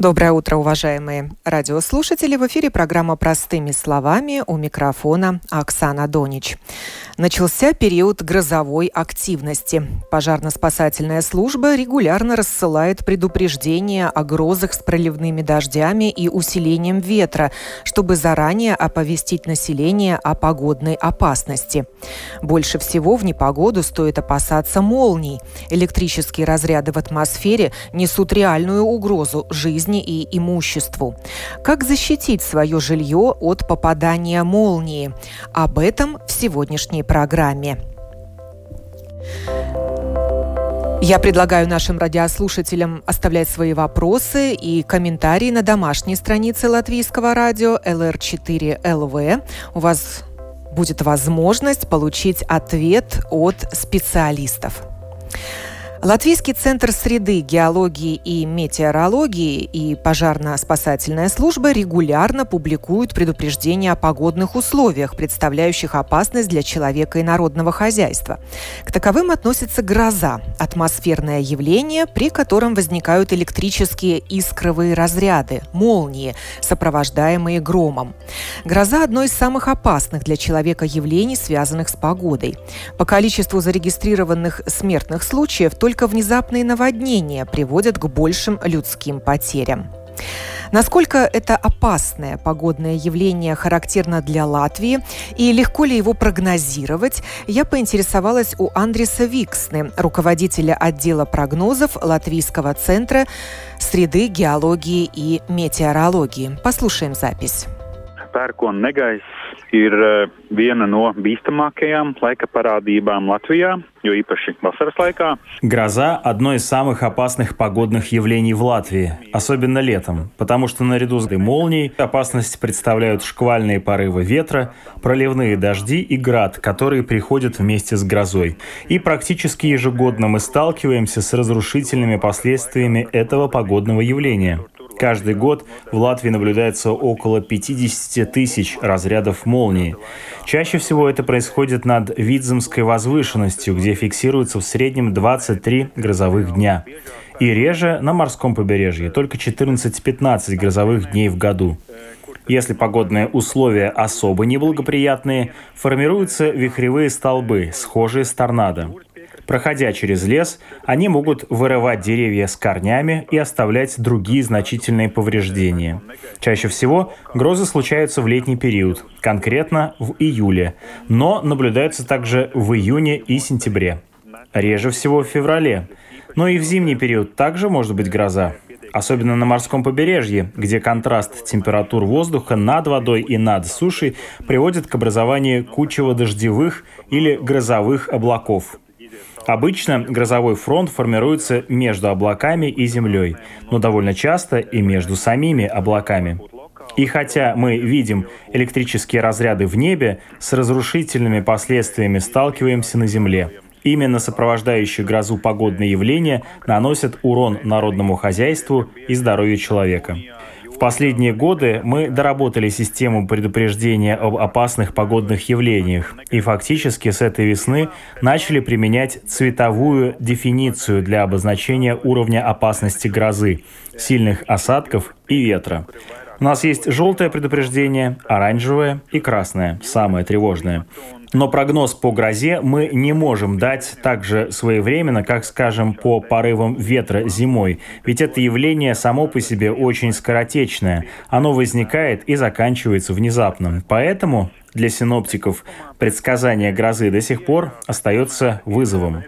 Доброе утро, уважаемые радиослушатели. В эфире программа «Простыми словами» у микрофона Оксана Донич. Начался период грозовой активности. Пожарно-спасательная служба регулярно рассылает предупреждения о грозах с проливными дождями и усилением ветра, чтобы заранее оповестить население о погодной опасности. Больше всего в непогоду стоит опасаться молний. Электрические разряды в атмосфере несут реальную угрозу жизни и имуществу. Как защитить свое жилье от попадания молнии? Об этом в сегодняшней программе. Я предлагаю нашим радиослушателям оставлять свои вопросы и комментарии на домашней странице латвийского радио LR4LV. У вас будет возможность получить ответ от специалистов. Латвийский центр среды, геологии и метеорологии и пожарно-спасательная служба регулярно публикуют предупреждения о погодных условиях, представляющих опасность для человека и народного хозяйства. К таковым относится гроза – атмосферное явление, при котором возникают электрические искровые разряды – молнии, сопровождаемые громом. Гроза – одно из самых опасных для человека явлений, связанных с погодой. По количеству зарегистрированных смертных случаев – только внезапные наводнения приводят к большим людским потерям. Насколько это опасное погодное явление характерно для Латвии и легко ли его прогнозировать, я поинтересовалась у Андреса Виксны, руководителя отдела прогнозов Латвийского центра среды, геологии и метеорологии. Послушаем запись. Pērkona negaiss ir viena no bīstamākajām laika parādībām Latvijā, jo īpaši vasaras laikā. Гроза – одно из самых опасных погодных явлений в Латвии, особенно летом, потому что наряду с молнией опасность представляют шквальные порывы ветра, проливные дожди и град, которые приходят вместе с грозой. И практически ежегодно мы сталкиваемся с разрушительными последствиями этого погодного явления. Каждый год в Латвии наблюдается около 50 тысяч разрядов молнии. Чаще всего это происходит над Видземской возвышенностью, где фиксируется в среднем 23 грозовых дня. И реже на морском побережье, только 14-15 грозовых дней в году. Если погодные условия особо неблагоприятные, формируются вихревые столбы, схожие с торнадо. Проходя через лес, они могут вырывать деревья с корнями и оставлять другие значительные повреждения. Чаще всего грозы случаются в летний период, конкретно в июле, но наблюдаются также в июне и сентябре. Реже всего в феврале. Но и в зимний период также может быть гроза. Особенно на морском побережье, где контраст температур воздуха над водой и над сушей приводит к образованию кучево-дождевых или грозовых облаков – Обычно грозовой фронт формируется между облаками и землей, но довольно часто и между самими облаками. И хотя мы видим электрические разряды в небе, с разрушительными последствиями сталкиваемся на Земле. Именно сопровождающие грозу погодные явления наносят урон народному хозяйству и здоровью человека последние годы мы доработали систему предупреждения об опасных погодных явлениях и фактически с этой весны начали применять цветовую дефиницию для обозначения уровня опасности грозы, сильных осадков и ветра. У нас есть желтое предупреждение, оранжевое и красное, самое тревожное. Но прогноз по грозе мы не можем дать так же своевременно, как, скажем, по порывам ветра зимой. Ведь это явление само по себе очень скоротечное. Оно возникает и заканчивается внезапно. Поэтому для синоптиков предсказание грозы до сих пор остается вызовом.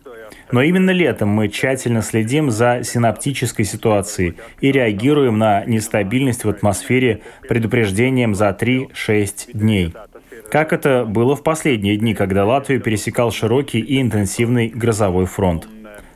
Но именно летом мы тщательно следим за синаптической ситуацией и реагируем на нестабильность в атмосфере предупреждением за 3-6 дней. Как это было в последние дни, когда Латвию пересекал широкий и интенсивный грозовой фронт.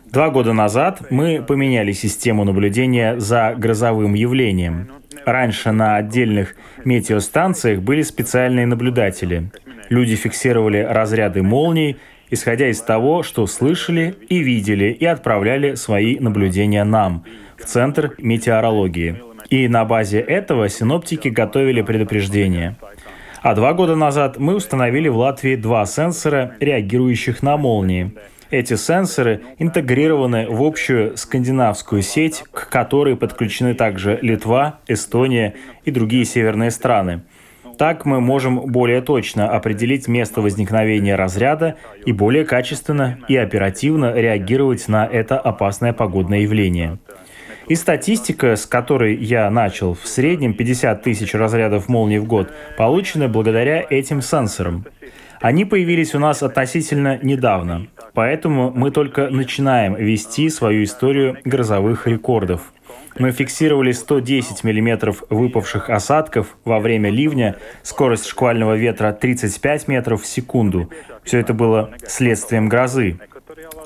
Два года назад мы поменяли систему наблюдения за грозовым явлением. Раньше на отдельных метеостанциях были специальные наблюдатели. Люди фиксировали разряды молний исходя из того, что слышали и видели, и отправляли свои наблюдения нам. в Центр метеорологии. И на базе этого синоптики готовили предупреждение. А два года назад мы установили в Латвии два сенсора, реагирующих на молнии. Эти сенсоры интегрированы в общую скандинавскую сеть, к которой подключены также Литва, Эстония и другие северные страны. Так мы можем более точно определить место возникновения разряда и более качественно и оперативно реагировать на это опасное погодное явление. И статистика, с которой я начал, в среднем 50 тысяч разрядов молний в год, получена благодаря этим сенсорам. Они появились у нас относительно недавно, поэтому мы только начинаем вести свою историю грозовых рекордов. Мы фиксировали 110 миллиметров выпавших осадков во время ливня, скорость шквального ветра 35 метров в секунду. Все это было следствием грозы.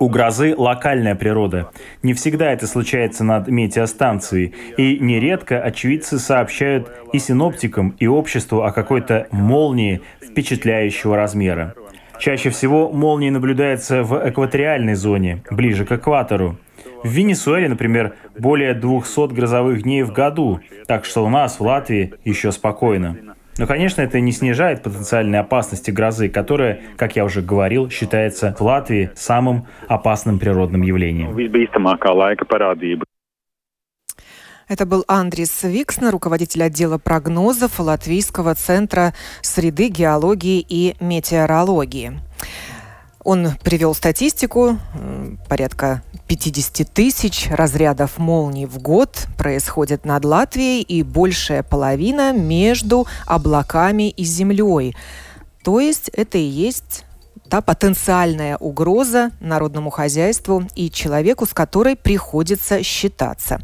У грозы локальная природа. Не всегда это случается над метеостанцией, и нередко очевидцы сообщают и синоптикам, и обществу о какой-то молнии впечатляющего размера. Чаще всего молнии наблюдаются в экваториальной зоне, ближе к экватору. В Венесуэле, например, более 200 грозовых дней в году, так что у нас в Латвии еще спокойно. Но, конечно, это не снижает потенциальной опасности грозы, которая, как я уже говорил, считается в Латвии самым опасным природным явлением. Это был Андрис Викснер, руководитель отдела прогнозов Латвийского центра среды, геологии и метеорологии. Он привел статистику, порядка 50 тысяч разрядов молний в год происходит над Латвией и большая половина между облаками и землей. То есть это и есть та потенциальная угроза народному хозяйству и человеку, с которой приходится считаться.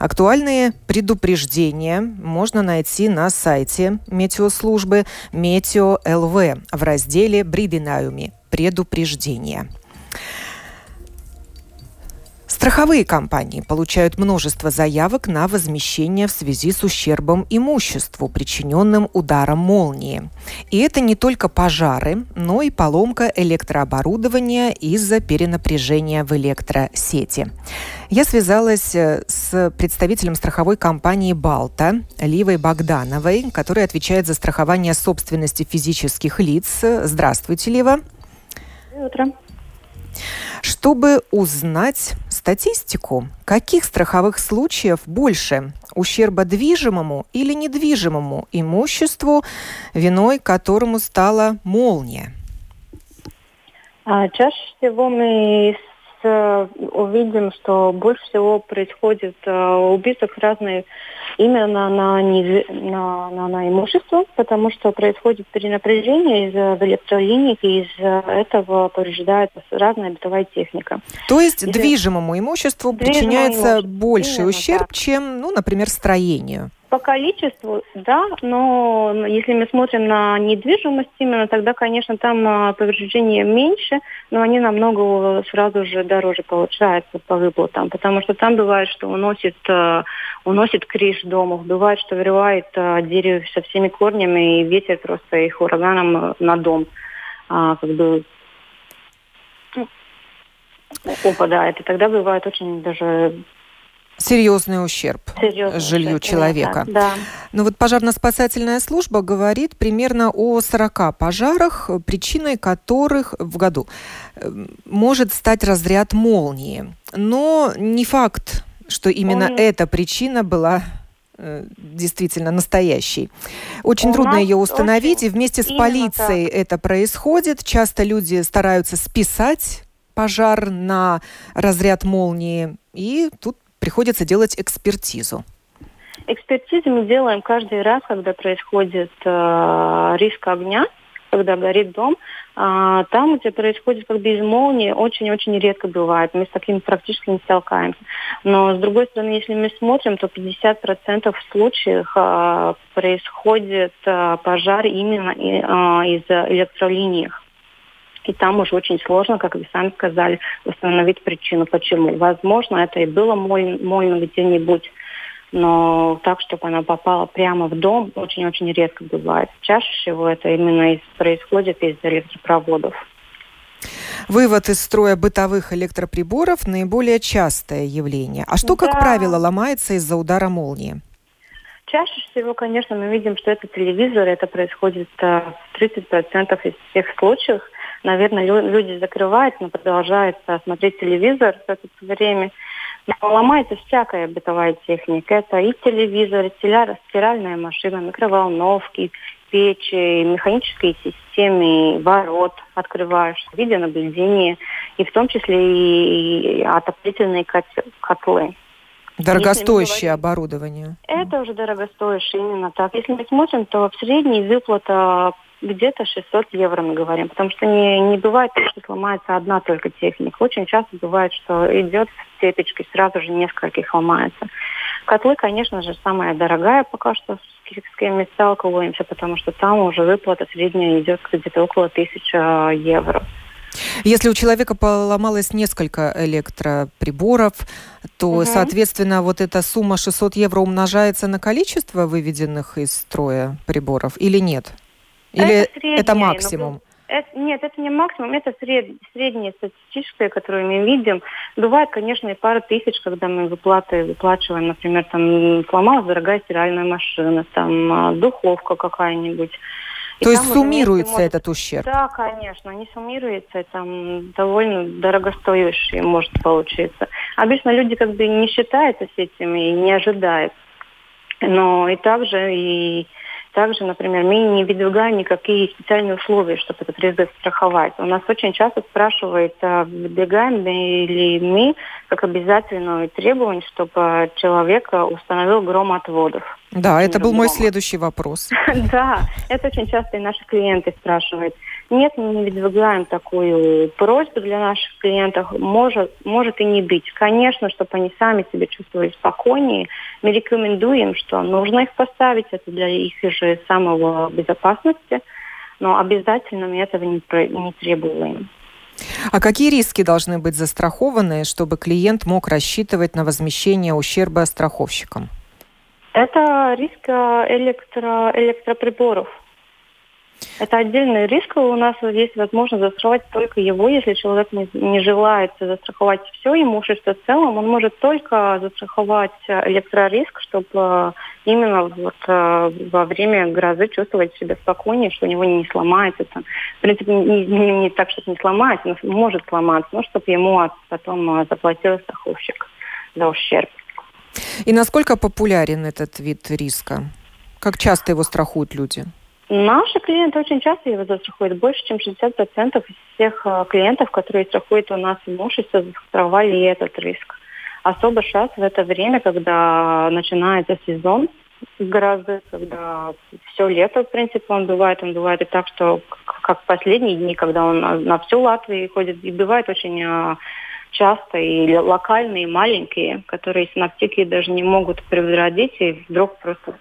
Актуальные предупреждения можно найти на сайте метеослужбы Метео ЛВ в разделе «Бридинауми» предупреждения. Страховые компании получают множество заявок на возмещение в связи с ущербом имуществу, причиненным ударом молнии. И это не только пожары, но и поломка электрооборудования из-за перенапряжения в электросети. Я связалась э, с представителем страховой компании «Балта» Ливой Богдановой, которая отвечает за страхование собственности физических лиц. Здравствуйте, Лива. Доброе утро. Чтобы узнать статистику, каких страховых случаев больше ущерба движимому или недвижимому имуществу, виной которому стала молния? А, чаще всего мы увидим, что больше всего происходит uh, убийств разные именно на, на, на, на имущество, потому что происходит перенапряжение из-за электролиний, и из-за этого повреждается разная бытовая техника. То есть и движимому имуществу причиняется имуществу. больший именно ущерб, так. чем, ну, например, строению? По количеству, да, но если мы смотрим на недвижимость именно, тогда, конечно, там а, повреждения меньше, но они намного сразу же дороже получаются по выплатам, потому что там бывает, что уносит, а, уносит крыш домов, бывает, что вырывает а, дерево со всеми корнями, и ветер просто их ураганом на дом как бы упадает. И тогда бывает очень даже серьезный ущерб серьезный жилью ущерб, человека. Да. Но вот пожарно-спасательная служба говорит примерно о 40 пожарах, причиной которых в году э, может стать разряд молнии. Но не факт, что именно Он... эта причина была э, действительно настоящей. Очень У трудно ее установить, и вместе с полицией так. это происходит. Часто люди стараются списать пожар на разряд молнии, и тут приходится делать экспертизу? Экспертизу мы делаем каждый раз, когда происходит э, риск огня, когда горит дом. А, там, где происходит как без молнии, очень-очень редко бывает. Мы с таким практически не сталкиваемся. Но, с другой стороны, если мы смотрим, то 50% случаев а, происходит а, пожар именно и, а, из-за электролиний. И там уже очень сложно, как вы сами сказали, установить причину, почему. Возможно, это и было мольно где-нибудь, но так, чтобы она попала прямо в дом, очень-очень редко бывает. Чаще всего это именно из, происходит из электропроводов. Вывод из строя бытовых электроприборов – наиболее частое явление. А что, как да. правило, ломается из-за удара молнии? Чаще всего, конечно, мы видим, что это телевизор, это происходит э, в 30% из всех случаев. Наверное, люди закрывают, но продолжают смотреть телевизор в это время. Но ломается всякая бытовая техника. Это и телевизор, и стиральная машина, микроволновки, печи, механические системы, ворот открываешь, видеонаблюдение, и в том числе и отопительные котлы. Дорогостоящее говорим, оборудование. Это уже дорогостоящее, именно так. Если мы смотрим, то в средней выплата где-то 600 евро мы говорим, потому что не, не бывает, что сломается одна только техника. Очень часто бывает, что идет в цепечке, сразу же нескольких ломается. Котлы, конечно же, самая дорогая пока что с мы сталкиваемся, потому что там уже выплата средняя идет где-то около 1000 евро. Если у человека поломалось несколько электроприборов, то, угу. соответственно, вот эта сумма 600 евро умножается на количество выведенных из строя приборов или нет? Или это, среднее, это максимум? Это, нет, это не максимум, это сред, средние статистические, которые мы видим. Бывает, конечно, и пара тысяч, когда мы выплаты, выплачиваем, например, там сломалась дорогая стиральная машина, там а, духовка какая-нибудь. И То есть суммируется может... этот ущерб? Да, конечно, не суммируется, там довольно дорогостоящий может получиться. Обычно люди как бы не считаются с этим и не ожидают. Но и также и также, например, мы не выдвигаем никакие специальные условия, чтобы этот риск страховать. У нас очень часто спрашивают, а выдвигаем ли мы как обязательное требование, чтобы человек установил громотводов. Да, это был мой следующий вопрос. Да, это очень часто и наши клиенты спрашивают. Нет, мы не выдвигаем такую просьбу для наших клиентов. Может, может и не быть. Конечно, чтобы они сами себя чувствовали спокойнее, мы рекомендуем, что нужно их поставить. Это для их же самого безопасности. Но обязательно мы этого не, не требуем. А какие риски должны быть застрахованы, чтобы клиент мог рассчитывать на возмещение ущерба страховщикам? Это риск э, электро, электроприборов. Это отдельный риск. У нас есть возможность застраховать только его. Если человек не, не желает застраховать все имущество в целом, он может только застраховать электрориск, чтобы э, именно вот, э, во время грозы чувствовать себя спокойнее, что у него не сломается. Там. В принципе, не, не, не так, чтобы не сломается, но может сломаться, но чтобы ему потом заплатил страховщик за ущерб. И насколько популярен этот вид риска? Как часто его страхуют люди? Наши клиенты очень часто его застрахуют. Больше, чем 60% из всех э, клиентов, которые страхуют у нас имущество, застраховали этот риск. Особо сейчас, в это время, когда начинается сезон грозы, когда все лето, в принципе, он бывает. Он бывает и так, что как последние дни, когда он на всю Латвию ходит, и бывает очень э, часто и локальные, и маленькие, которые синаптики даже не могут предотвратить, и вдруг просто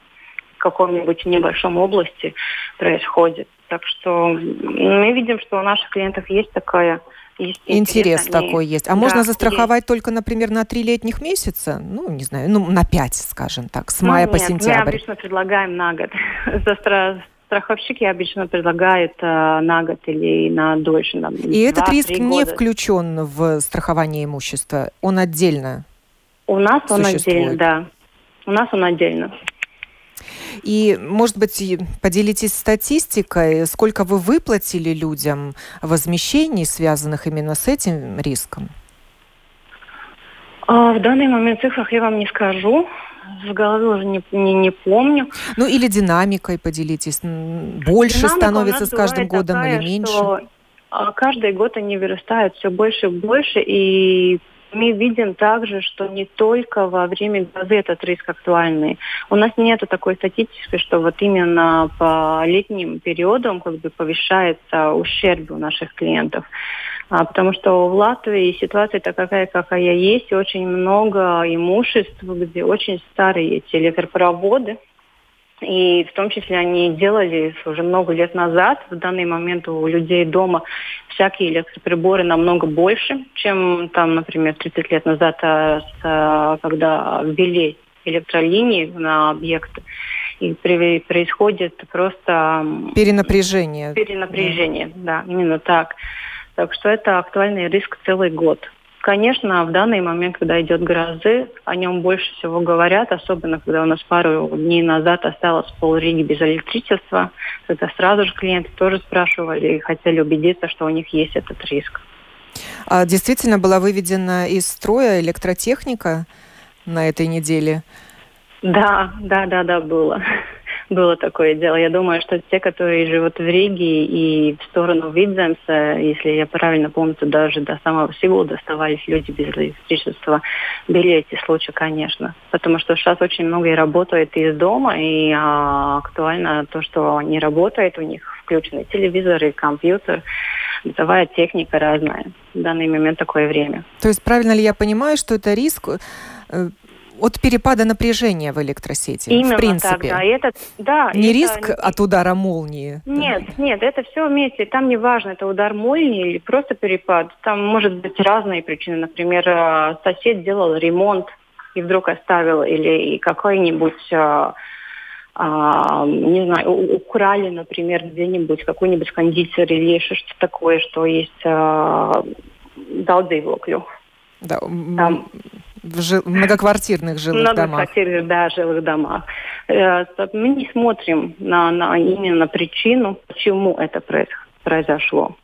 каком-нибудь небольшом области происходит. Так что мы видим, что у наших клиентов есть такая есть интерес, интерес такой есть. А да, можно застраховать есть. только, например, на три летних месяца? Ну, не знаю, ну, на пять, скажем так, с ну, мая нет, по сентябрь. Мы обычно предлагаем на год. Страховщики обычно предлагают э, на год или на дольше. На И этот риск не включен в страхование имущества? Он отдельно У нас он отдельно, да. У нас он отдельно. И, может быть, поделитесь статистикой, сколько вы выплатили людям возмещений, связанных именно с этим риском? А, в данный момент цифрах я вам не скажу в голове уже не, не, не помню. Ну или динамикой поделитесь. Больше Динамика становится с каждым годом такая, или меньше? Что а, каждый год они вырастают все больше и больше, и мы видим также, что не только во время грозы этот риск актуальный. У нас нет такой статистики, что вот именно по летним периодам как бы повышается ущерб у наших клиентов. А, потому что в Латвии ситуация такая, какая есть, очень много имуществ, где очень старые эти электропроводы, и в том числе они делали уже много лет назад. В данный момент у людей дома всякие электроприборы намного больше, чем там, например, 30 лет назад, а, а, когда ввели электролинии на объекты. И происходит просто... Перенапряжение. Перенапряжение, да, именно так. Так что это актуальный риск целый год. Конечно, в данный момент, когда идет грозы, о нем больше всего говорят, особенно когда у нас пару дней назад осталось пол Риги без электричества. Это сразу же клиенты тоже спрашивали и хотели убедиться, что у них есть этот риск. А действительно была выведена из строя электротехника на этой неделе? Да, да, да, да, было было такое дело. Я думаю, что те, которые живут в Риге и в сторону Видземса, если я правильно помню, то даже до самого Сигулда оставались люди без электричества, были эти случаи, конечно. Потому что сейчас очень многие работают из дома, и а, актуально то, что они работают, у них включены телевизоры, компьютер, бытовая техника разная. В данный момент такое время. То есть правильно ли я понимаю, что это риск э, от перепада напряжения в электросети. Именно в принципе. так, да. Это, да не это... риск от удара молнии. Нет, нет, это все вместе. Там не важно, это удар молнии или просто перепад. Там может быть разные причины. Например, э, сосед делал ремонт и вдруг оставил, или какой-нибудь а, не знаю, украли, например, где-нибудь какой-нибудь кондитер или что-то такое, что есть а, daudzīvokļu. Да, Там, в жил, многоквартирных жилых многоквартирных, домах. Многоквартирных, да, жилых домах. Э, мы не смотрим на, на именно причину, почему это произошло.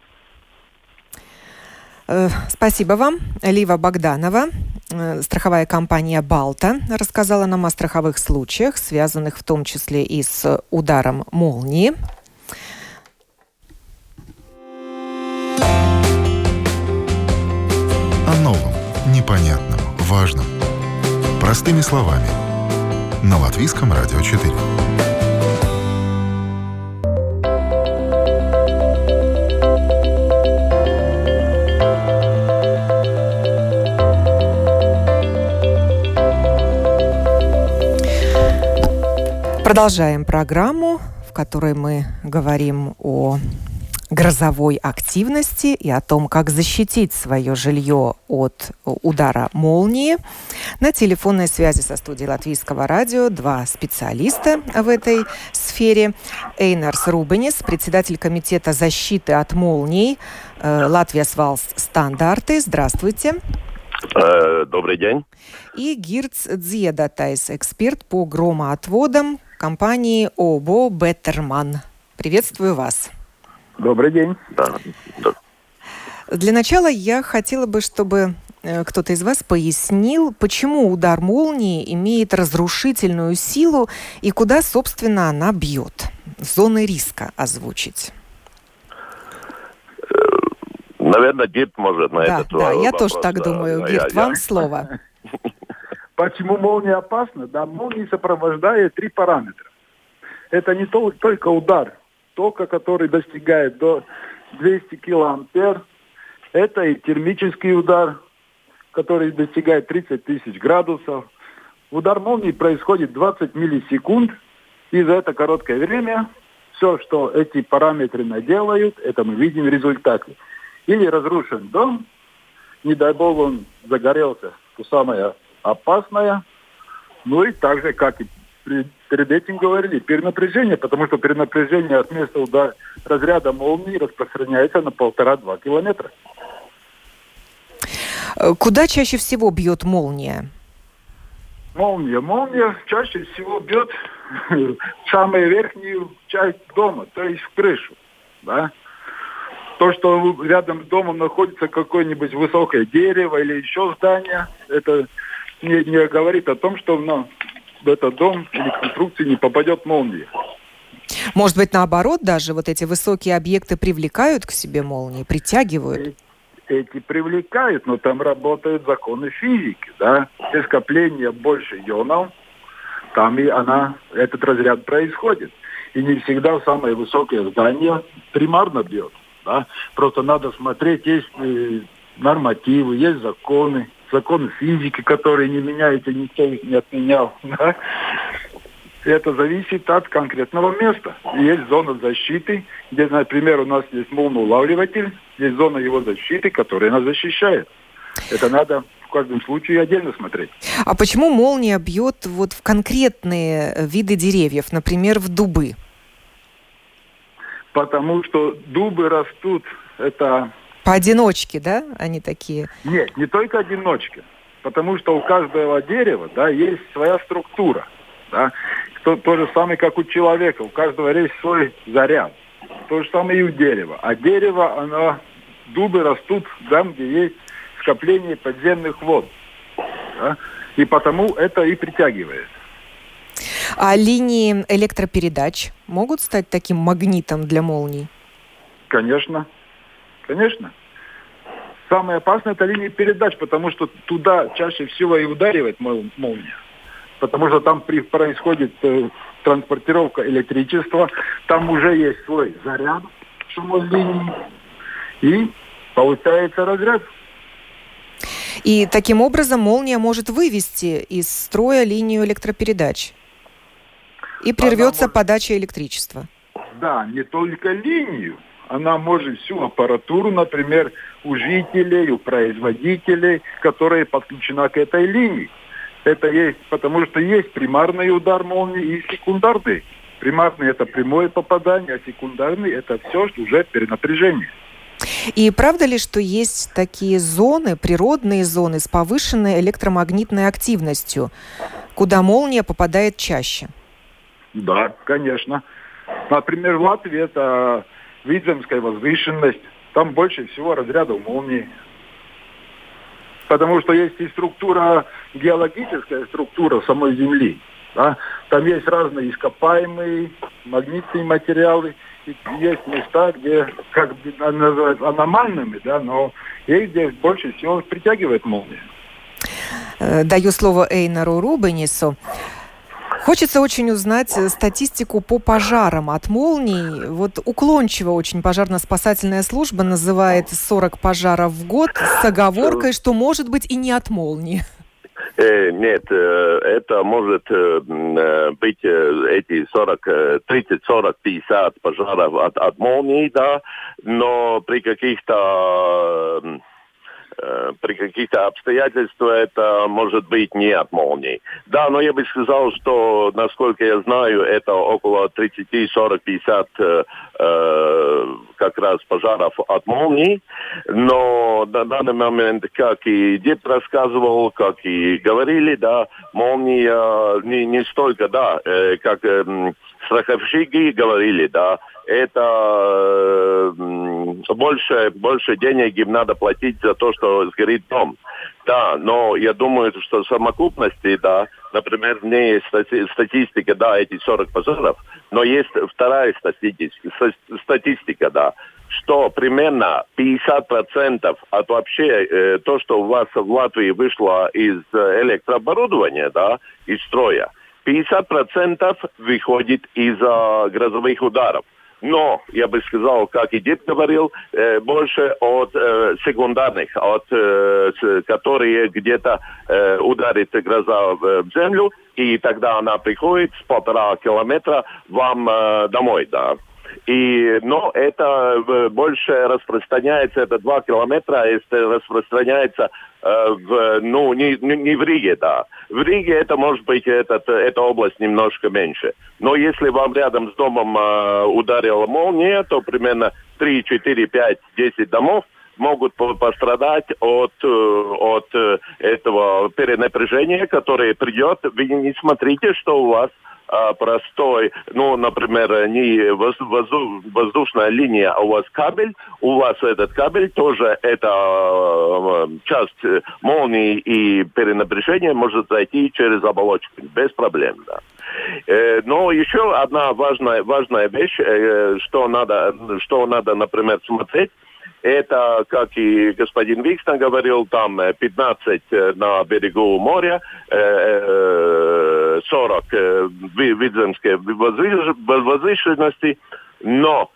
Э, спасибо вам. Лива Богданова, э, страховая компания «Балта», рассказала нам о страховых случаях, связанных в том числе и с ударом молнии. О новом, непонятном важном. Простыми словами. На Латвийском радио 4. Продолжаем программу, в которой мы говорим о грозовой активности и о том, как защитить свое жилье от удара молнии. На телефонной связи со студией Латвийского радио два специалиста в этой сфере. Эйнарс Рубенис, председатель комитета защиты от молний э, Latvijas Valsts standarts. Здравствуйте. Э, добрый день. И Гирц Дзедатайс, эксперт по громоотводам компании OBO Bettermann. Приветствую вас. Добрый день. Да. да. Для начала я хотела бы, чтобы э, кто-то из вас пояснил, почему удар молнии имеет разрушительную силу и куда, собственно, она бьет. Зоны риска озвучить. Э, наверное, Гирт может на да, этот Да, я вопрос, тоже так думаю. Гирт, я, вам я. слово. Почему молния опасна? Да, молния сопровождает три параметра. Это не только удар, тока, который достигает до 200 килоампер. Это и термический удар, который достигает 30 тысяч градусов. Удар молнии происходит 20 миллисекунд. И за это короткое время все, что эти параметры наделают, это мы видим в результате. Или разрушен дом, не дай бог он загорелся, то самое опасное. Ну и так же, как и перед этим говорили, перенапряжение, потому что перенапряжение от места удара разряда молнии распространяется на полтора-два километра. Э, куда чаще всего бьет молния? Молния. Молния чаще всего бьет в самую верхнюю часть дома, то есть в крышу. Да? То, что рядом с домом находится какое-нибудь высокое дерево или еще здание, это не, не говорит о том, что ну, в этот дом или конструкции не попадет молния. Может быть, наоборот, даже вот эти высокие объекты привлекают к себе молнии, притягивают? Эти привлекают, но там работают законы физики, да. При скоплении больше ионов, там и она, этот разряд происходит. И не всегда самое высокое здание примарно бьет. Да? Просто надо смотреть, есть э, нормативы, есть законы, законы физики, которые не меняются, никто их не отменял. Да? Это зависит от конкретного места. Есть зона защиты, где, например, у нас есть волноулавливатель, есть зона его защиты, которая нас защищает. Это надо в каждом случае отдельно смотреть. А почему молния бьет вот в конкретные виды деревьев, например, в дубы? Потому что дубы растут, это Поодиночке, да, они такие? Нет, не только одиночки. Потому что у каждого дерева да, есть своя структура. Да? То, то же самое, как у человека. У каждого есть свой заряд. То же самое и у дерева. А дерево, оно, дубы растут там, где есть скопление подземных вод. Да? И потому это и притягивает. А линии электропередач могут стать таким магнитом для молний? Конечно. Конечно. Самое опасное это линии передач, потому что туда чаще всего и ударивает молния. Потому что там при, происходит э, транспортировка электричества, там уже есть свой заряд самой линии, и получается разряд. И таким образом молния может вывести из строя линию электропередач. И прервется может... подача электричества. Да, не только линию. Она может всю аппаратуру, например, у жителей, у производителей, которые подключена к этой линии. Это есть, потому что есть примарный удар молнии и секундарный. Примарный это прямое попадание, а секундарный это все что уже перенапряжение. И правда ли, что есть такие зоны, природные зоны с повышенной электромагнитной активностью, куда молния попадает чаще? Да, конечно. Например, в Латвии это Видземская возвышенность. Там больше всего разрядов молнии. Потому что есть и структура, геологическая структура самой Земли. Да? Там есть разные ископаемые магнитные материалы. И есть места, где как бы называют аномальными, да, но есть где больше всего притягивает молния. Э, даю слово Эйнару Рубенису. Хочется очень узнать э, статистику по пожарам от молний. Вот уклончиво очень пожарно-спасательная служба называет 40 пожаров в год с оговоркой, что может быть и не от молнии. Э, нет, э, это может быть эти 40, 30, 40, 50 пожаров от, от молнии, да, но при каких-то Э, при каких-то обстоятельствах это может быть не от молнии. Да, но я бы сказал, что, насколько я знаю, это около 30, 40, 50 э, как раз пожаров от молнии. Но на данный момент, как и дед рассказывал, как и говорили, да, молния не, не столько, да, э, как э, страховщики говорили, да, это больше, больше денег им надо платить за то, что сгорит дом. Да, но я думаю, что в совокупности, да, например, в ней есть статистика, да, эти 40 пожаров, но есть вторая статистика, статистика да, что примерно 50% от вообще э, то, что у вас в Латвии вышло из э, электрооборудования, да, из строя, 50% выходит из-за грозовых ударов. Но, я бы сказал, как и дед говорил, э, больше от э, секундарных, от э, которые где-то э, ударит гроза в землю, и тогда она приходит с полтора километра вам э, домой, да. И, но это э, больше распространяется, это два километра, это распространяется э, в, ну, не, не в Риге, да. В Риге это может быть, этот, эта область немножко меньше. Но если вам рядом с домом э, ударила молния, то примерно 3, 4, 5, 10 домов могут пострадать от, от этого перенапряжения, которое придет. Вы не смотрите, что у вас а, простой, ну, например, не воздушная линия, а у вас кабель, у вас этот кабель тоже это э, часть молнии и перенапряжения может зайти через оболочку без проблем, да. Э, но еще одна важная, важная вещь, э, что надо, что надо, например, смотреть, это, как и господин Викстон говорил, там 15 э, э, на берегу моря, 40 в Видземской возвышенности, но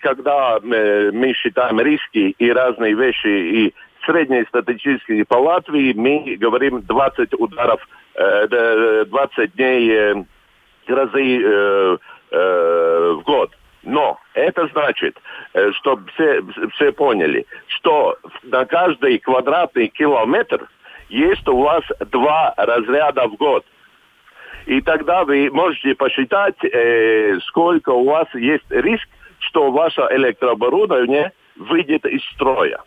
когда мы считаем риски и разные вещи, и среднестатистически по Латвии, мы говорим 20 ударов, 20 дней грозы в год. Но это значит, э, чтобы все, все поняли, что на каждый квадратный километр есть у вас два разряда в год. И тогда вы можете посчитать, э, сколько у вас есть риск, что ваше электрооборудование выйдет из строя.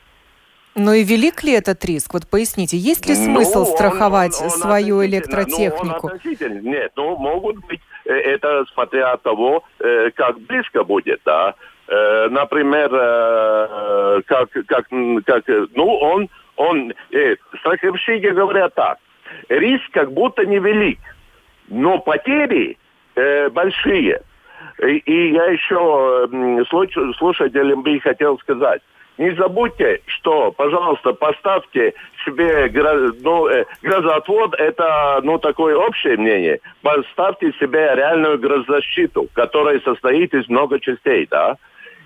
Ну и велик ли этот риск? Вот поясните, есть ли смысл ну, страховать он, он, он свою электротехнику? Ну, он Нет, ну могут быть, это смотря от того, э, как близко будет, да. Э, например, как, как, как, ну он, он, страховщики говорят так, риск как будто невелик, но потери большие. И, я еще слушателям бы хотел сказать, не забудьте, что, пожалуйста, поставьте себе ну, э, грозоотвод, это ну, такое общее мнение. Поставьте себе реальную грозозащиту, которая состоит из много частей, да.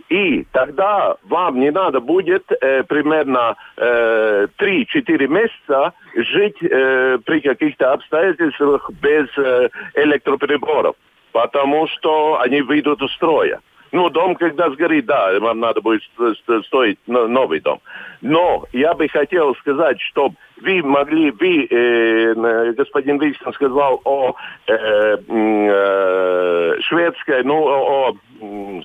И тогда вам не надо будет э, примерно э, 3-4 месяца жить э, при каких-то обстоятельствах без э, электроприборов, потому что они выйдут из строя. Ну, дом, когда сгорит, да, вам надо будет стоить новый дом. Но я бы хотел сказать, чтобы вы могли, вы, э, господин Виксон сказал о э, э, шведской, ну, о, о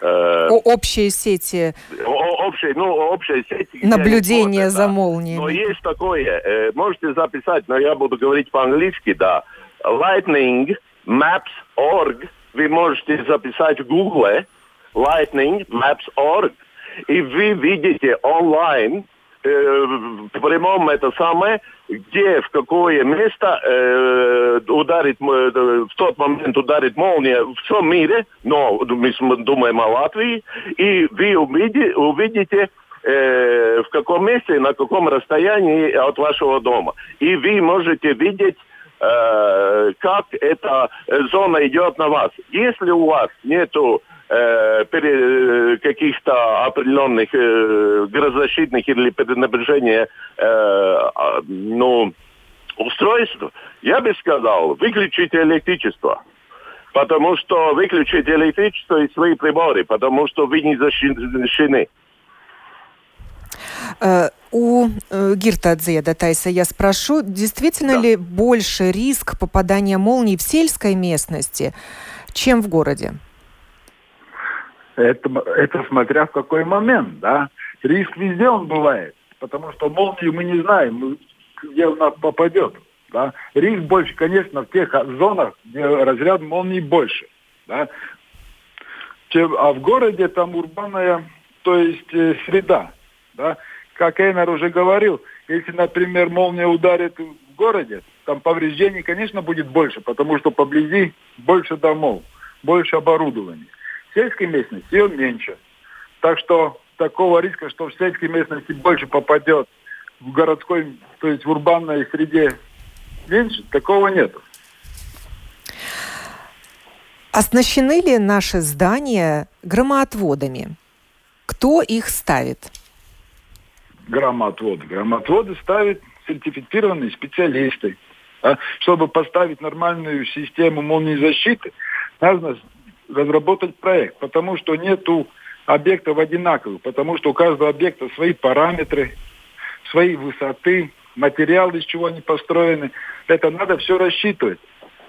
э, о общей сети. О, общей, ну, общей сети. Наблюдение за молнией. Но есть такое, э, можете записать, но я буду говорить по-английски, да. Lightning Maps.org вы можете записать в Google Lightning Maps.org, и вы видите онлайн э, в прямом это самое, где, в какое место э, ударит, э, в тот момент ударит молния в всем мире, но мы думаем о Латвии, и вы увидите, увидите э, в каком месте, на каком расстоянии от вашего дома. И вы можете видеть Э, как эта зона идет на вас. Если у вас нету э, каких-то определенных э, грозозащитных или перенапряжения а, ну, устройств, я бы сказал, выключите электричество. Потому что выключите электричество и свои приборы, потому что вы не защищены. Э, у э, Гиртадзе Датайса я спрошу, действительно да. ли больше риск попадания молний в сельской местности, чем в городе? Это, это смотря в какой момент, да. Риск везде он бывает, потому что молнию мы не знаем, где она попадет. Да? Риск больше, конечно, в тех зонах, где разряд молний больше. Да? Чем, а в городе там урбанная, то есть э, среда. Да? как Эйнар уже говорил, если, например, молния ударит в городе, там повреждений, конечно, будет больше, потому что поблизи больше домов, больше оборудования. В сельской местности ее меньше. Так что такого риска, что в сельской местности больше попадет в городской, то есть в урбанной среде меньше, такого нет. Оснащены ли наши здания громоотводами? Кто их ставит? Громоотводы. Громоотводы ставят сертифицированные специалисты. А чтобы поставить нормальную систему молнии защиты, нужно разработать проект, потому что нету объектов одинаковых, потому что у каждого объекта свои параметры, свои высоты, материал, из чего они построены. Это надо все рассчитывать,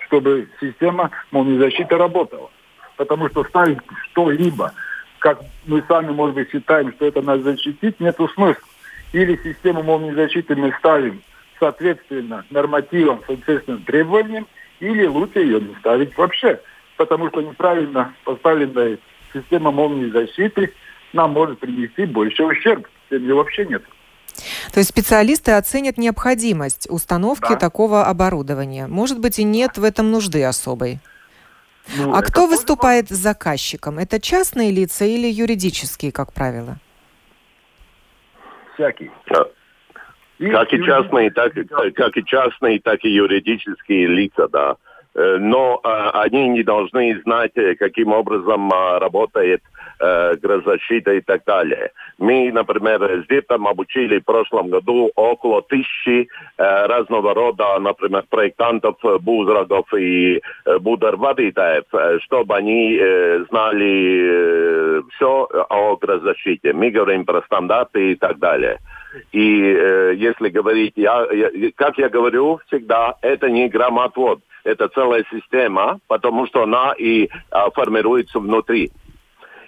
чтобы система молнии защиты работала. Потому что ставить что-либо, как мы сами, может быть, считаем, что это нас защитить, нет смысла или систему молнии защиты мы ставим соответственно нормативам, соответственно требованиям, или лучше ее не ставить вообще. Потому что неправильно поставленная система молнии защиты нам может принести больше ущерб, чем ее вообще нет. То есть специалисты оценят необходимость установки да. такого оборудования. Может быть, и нет в этом нужды особой. Ну, а кто выступает может... заказчиком? Это частные лица или юридические, как правило? Всякий. как и частные, так, как и частные, так и юридические лица, да. Э, но э, они не должны знать, э, каким образом работает грозозащита и так далее. Мы, например, с ДИПом обучили в прошлом году около тысячи разного рода, например, проектантов, бузрагов и бударводителей, чтобы они знали все о грозозащите. Мы говорим про стандарты и так далее. И э, если говорить, я, я, как я говорю всегда, это не громоотвод это целая система, потому что она и а, формируется внутри.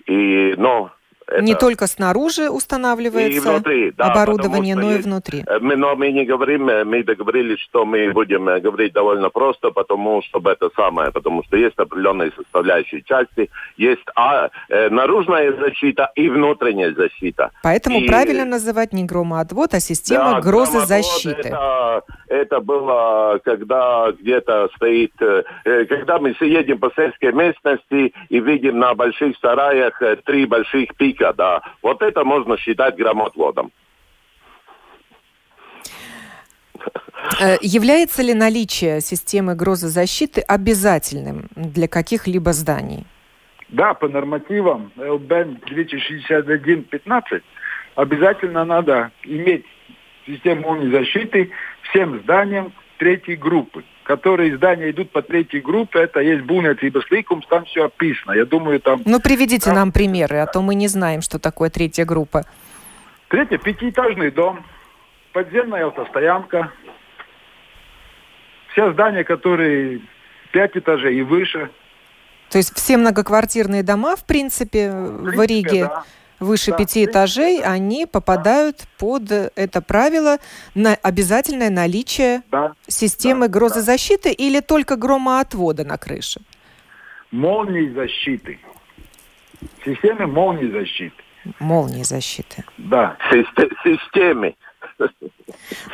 И, но Это... Не только снаружи устанавливается и внутри, да, оборудование, но и внутри. Э, мы, но мы не говорим, э, мы договорились, что мы будем э, говорить довольно просто, потому что это самое, потому что есть определенные составляющие части, есть а, э, наружная защита и внутренняя защита. Поэтому и... правильно называть не громоотвод, а система да, грозозащиты. Это, это было, когда где-то стоит, э, когда мы едем по сельской местности и видим на больших сараях три больших пика пика, да. Вот это можно считать громотводом. Э, является ли наличие системы грозозащиты обязательным для каких-либо зданий? Да, по нормативам ЛБН 261.15 обязательно надо иметь систему защиты всем зданиям третьей группы которые здания идут по третьей группе, это есть Бунецības ликums, там все описано. Я думаю, там... Ну, приведите там... нам примеры, а то мы не знаем, что такое третья группа. Третья, пятиэтажный дом, подземная автостоянка, все здания, которые пять этажей и выше. То есть все многоквартирные дома, в принципе, в, принципе, в Риге... Да выше да, пяти этажей, они попадают да. под это правило на обязательное наличие да, системы да, грозозащиты да. или только громоотвода на крыше? Молнии защиты. Системы молнии защиты. Молнии защиты. Да. Системы.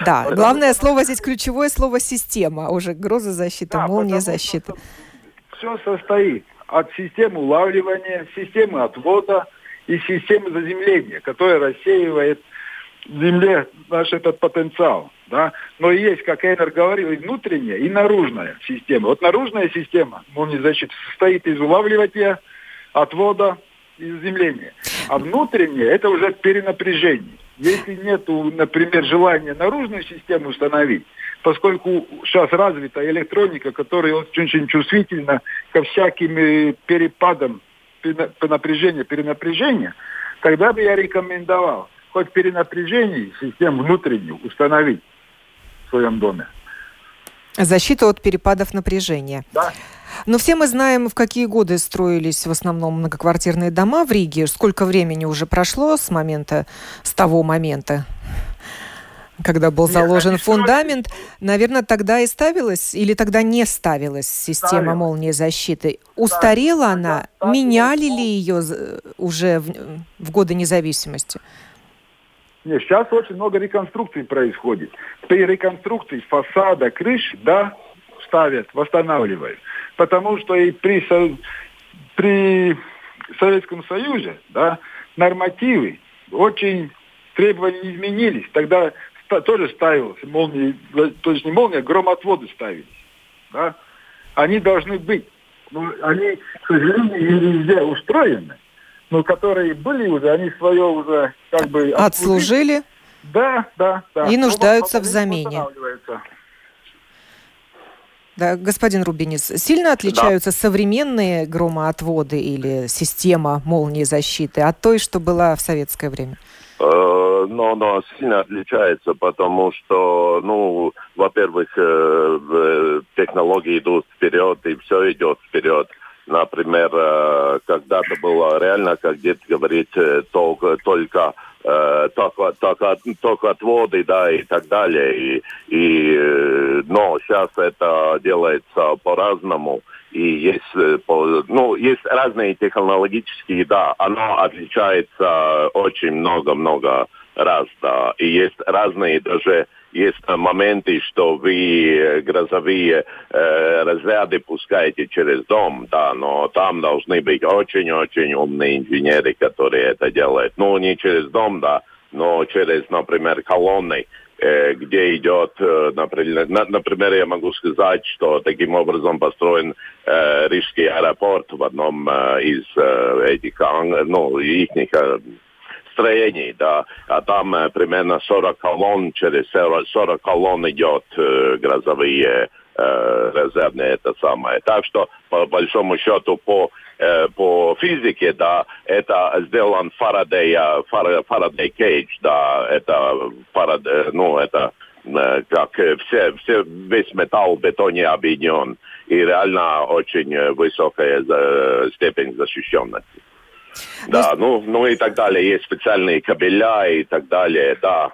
Да, главное слово здесь ключевое слово система, уже грозозащита, да, молния защиты. Все состоит от системы улавливания, системы отвода, и системы заземления, которая рассеивает в земле наш этот потенциал. Да? Но есть, как Эйнер говорил, и внутренняя, и наружная система. Вот наружная система молнии защиты состоит из улавливания, отвода и заземления. А внутренняя – это уже перенапряжение. Если нет, например, желания наружную систему установить, поскольку сейчас развита электроника, которая очень чувствительна ко всяким э, перепадам напряжение, перенапряжение, тогда бы я рекомендовал хоть перенапряжение систему внутреннюю установить в своем доме. Защита от перепадов напряжения. Да. Но все мы знаем, в какие годы строились в основном многоквартирные дома в Риге. Сколько времени уже прошло с момента, с того момента, когда был заложен Нет, фундамент, наверное, тогда и ставилась, или тогда не ставилась система ставилась. молнии защиты. Устарела ставилась. она? Ставилась. Меняли ли ее уже в, в годы независимости? Нет, сейчас очень много реконструкций происходит. При реконструкции фасада, крыш, да, ставят, восстанавливают. Потому что и при, при Советском Союзе, да, нормативы очень требования изменились. Тогда тоже ставилось, молнии, то есть не молния, а громотводы ставились. Да? Они должны быть. Но они, к сожалению, не везде устроены. Но которые были уже, они свое уже как бы... Отслужили? Да, да, да. И нуждаются в замене. Да, господин Рубинец, сильно отличаются да. современные громоотводы или система молнии защиты от той, что была в советское время? Э, но оно сильно отличается, потому что, ну, во-первых, э, технологии идут вперед, и все идет вперед. Например, э, когда-то было реально, как дед говорит, только, только только, только, только отводы, да, и так далее. И, и, но сейчас это делается по-разному и есть, э, ну, есть разные технологические, да, оно отличается очень много-много раз, да, и есть разные даже есть моменты, что вы грозовые э, разряды пускаете через дом, да, но там должны быть очень-очень умные инженеры, которые это делают. Ну, не через дом, да, но через, например, колонны. Э, где идет, э, например, например, я могу сказать, что таким образом построен э, Рижский аэропорт в одном из этих, ну, их строений, да, а там примерно 40 колонн, через 40 колонн идет грозовые резервные, это самое. Так что, по большому счету, по Э, по физике, да, это сделан Фарадей, Фарадей Кейдж, да, это Фарадей, ну, это э, как все, все, весь металл в бетоне объединен, и реально очень высокая степень защищенности. Да, ну, ну и так далее. Есть специальные кабеля и так далее, да.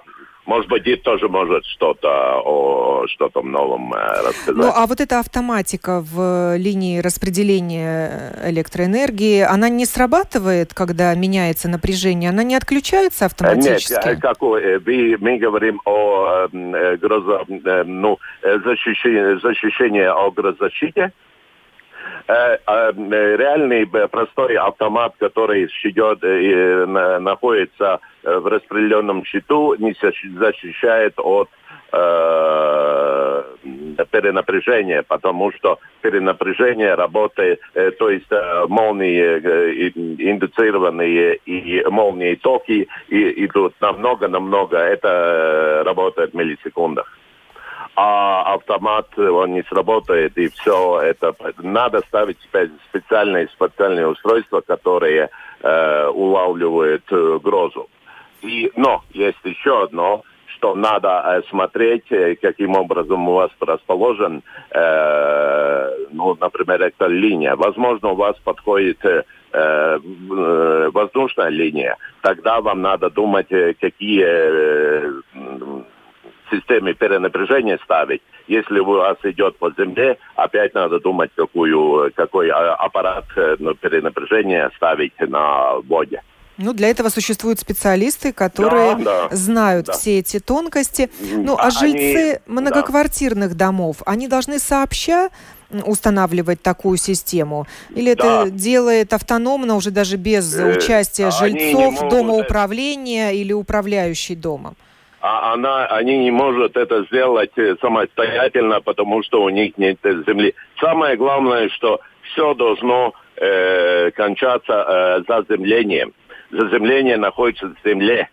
Может быть, Дид тоже может что-то о что-то новом э, рассказать. Ну, а вот эта автоматика в линии распределения электроэнергии, она не срабатывает, когда меняется напряжение? Она не отключается автоматически? Нет, как мы, мы говорим о э, грозо, ну, защищении, защищении о грозозащите. Э, э, реальный простой автомат, который идет, находится в распределенном счету, не защищает от э, перенапряжения, потому что перенапряжение работает, э, то есть э, молнии э, индуцированные и молнии токи и, идут намного-намного, это работает в миллисекундах а автомат, он не сработает, и все это. Надо ставить специальные специальные устройства, которые э, улавливают э, грозу. И, но есть еще одно, что надо э, смотреть, э, каким образом у вас расположен, э, ну, например, эта линия. Возможно, у вас подходит э, э воздушная линия. Тогда вам надо думать, какие э, системе перенапряжения ставить. Если у вас идет по земле, опять надо думать, какую, какой а, аппарат э, перенапряжения ставить на воде. Ну, для этого существуют специалисты, которые да, да, знают да. все эти тонкости. Ну, а жильцы они, многоквартирных да. домов, они должны сообща устанавливать такую систему? Или да. это делает автономно, уже даже без э, участия жильцов, дома управления или управляющий домом? А она, они не могут это сделать э, самостоятельно, потому что у них нет земли. Самое главное, что все должно э, кончаться э, заземлением. Заземление находится в земле.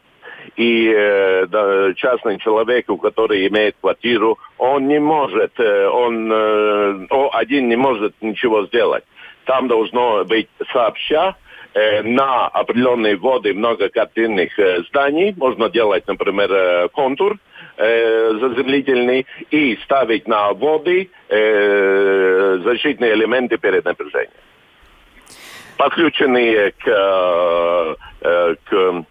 И э, да, частный человек, у который имеет квартиру, он не может, э, он э, один не может ничего сделать. Там должно быть сообща на определенные воды многоквартирных э, зданий. Можно делать, например, э, контур заземлительный и ставить на воды защитные элементы перед напряжением. Подключенные к, к,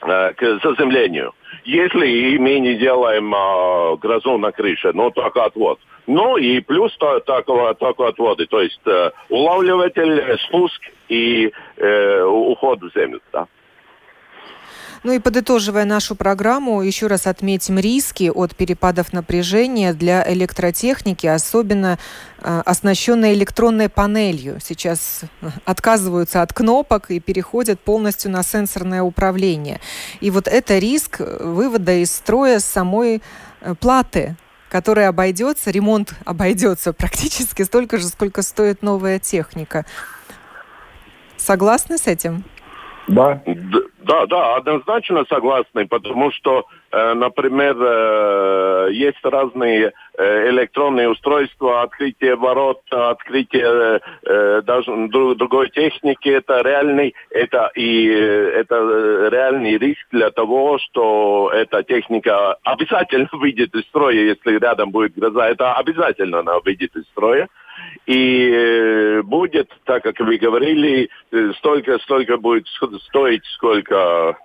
к заземлению. Если мы не делаем а, грозу на крыше, ну так отвод. Ну и плюс такого, такого отводы, то есть э, улавливатель, спуск и э, уход в землю. Да. Ну и подытоживая нашу программу, еще раз отметим риски от перепадов напряжения для электротехники, особенно э, оснащенной электронной панелью. Сейчас отказываются от кнопок и переходят полностью на сенсорное управление. И вот это риск вывода из строя самой э, платы который обойдется, ремонт обойдется практически столько же, сколько стоит новая техника. Согласны с этим? Да. Да, да, однозначно согласны, потому что, э, например, э, есть разные э, электронные устройства, открытие ворот, открытие даже другой техники, это реальный, это и это реальный риск для того, что эта техника обязательно выйдет из строя, если рядом будет гроза, это обязательно она выйдет из строя. И э, будет, так как вы говорили, э, столько, столько будет стоить, сколько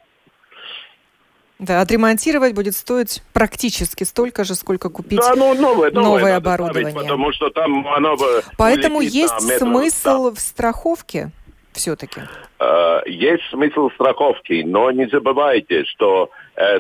да, отремонтировать будет стоить практически столько же, сколько купить да, ну, новое, новое, новое оборудование. Ставить, потому что там оно Поэтому есть смысл да. в страховке все-таки? Uh, есть смысл страховки, но не забывайте, что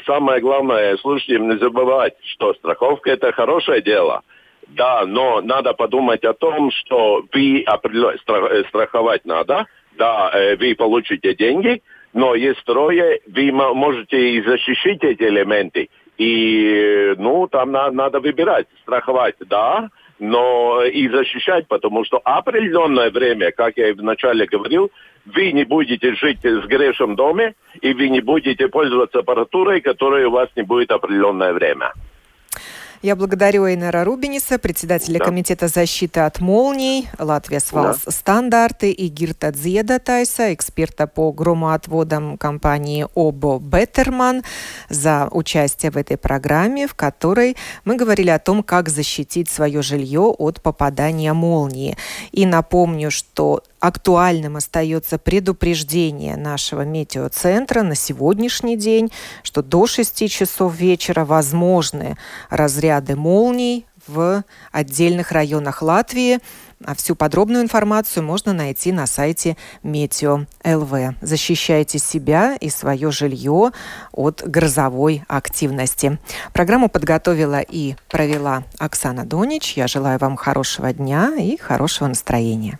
самое главное слушателям не забывать, что страховка это хорошее дело. Да, но надо подумать о том, что вы э, страховать надо, да, э, вы получите деньги, но есть второе, вы можете и защищать эти элементы. И, ну, там надо, надо выбирать, страховать, да, но и защищать, потому что определенное время, как я вначале говорил, вы не будете жить в грешном доме, и вы не будете пользоваться аппаратурой, которая у вас не будет определенное время. Я благодарю Эйнера Рубиниса, председателя да. Комитета защиты от молний Латвия Свалс да. стандарты и Гирта Дзедатайса, эксперта по громоотводам компании ОБО Беттерман, за участие в этой программе, в которой мы говорили о том, как защитить свое жилье от попадания молнии. И напомню, что актуальным остается предупреждение нашего метеоцентра на сегодняшний день, что до 6 часов вечера возможны разряды молний в отдельных районах Латвии. А всю подробную информацию можно найти на сайте Метео ЛВ. Защищайте себя и свое жилье от грозовой активности. Программу подготовила и провела Оксана Донич. Я желаю вам хорошего дня и хорошего настроения.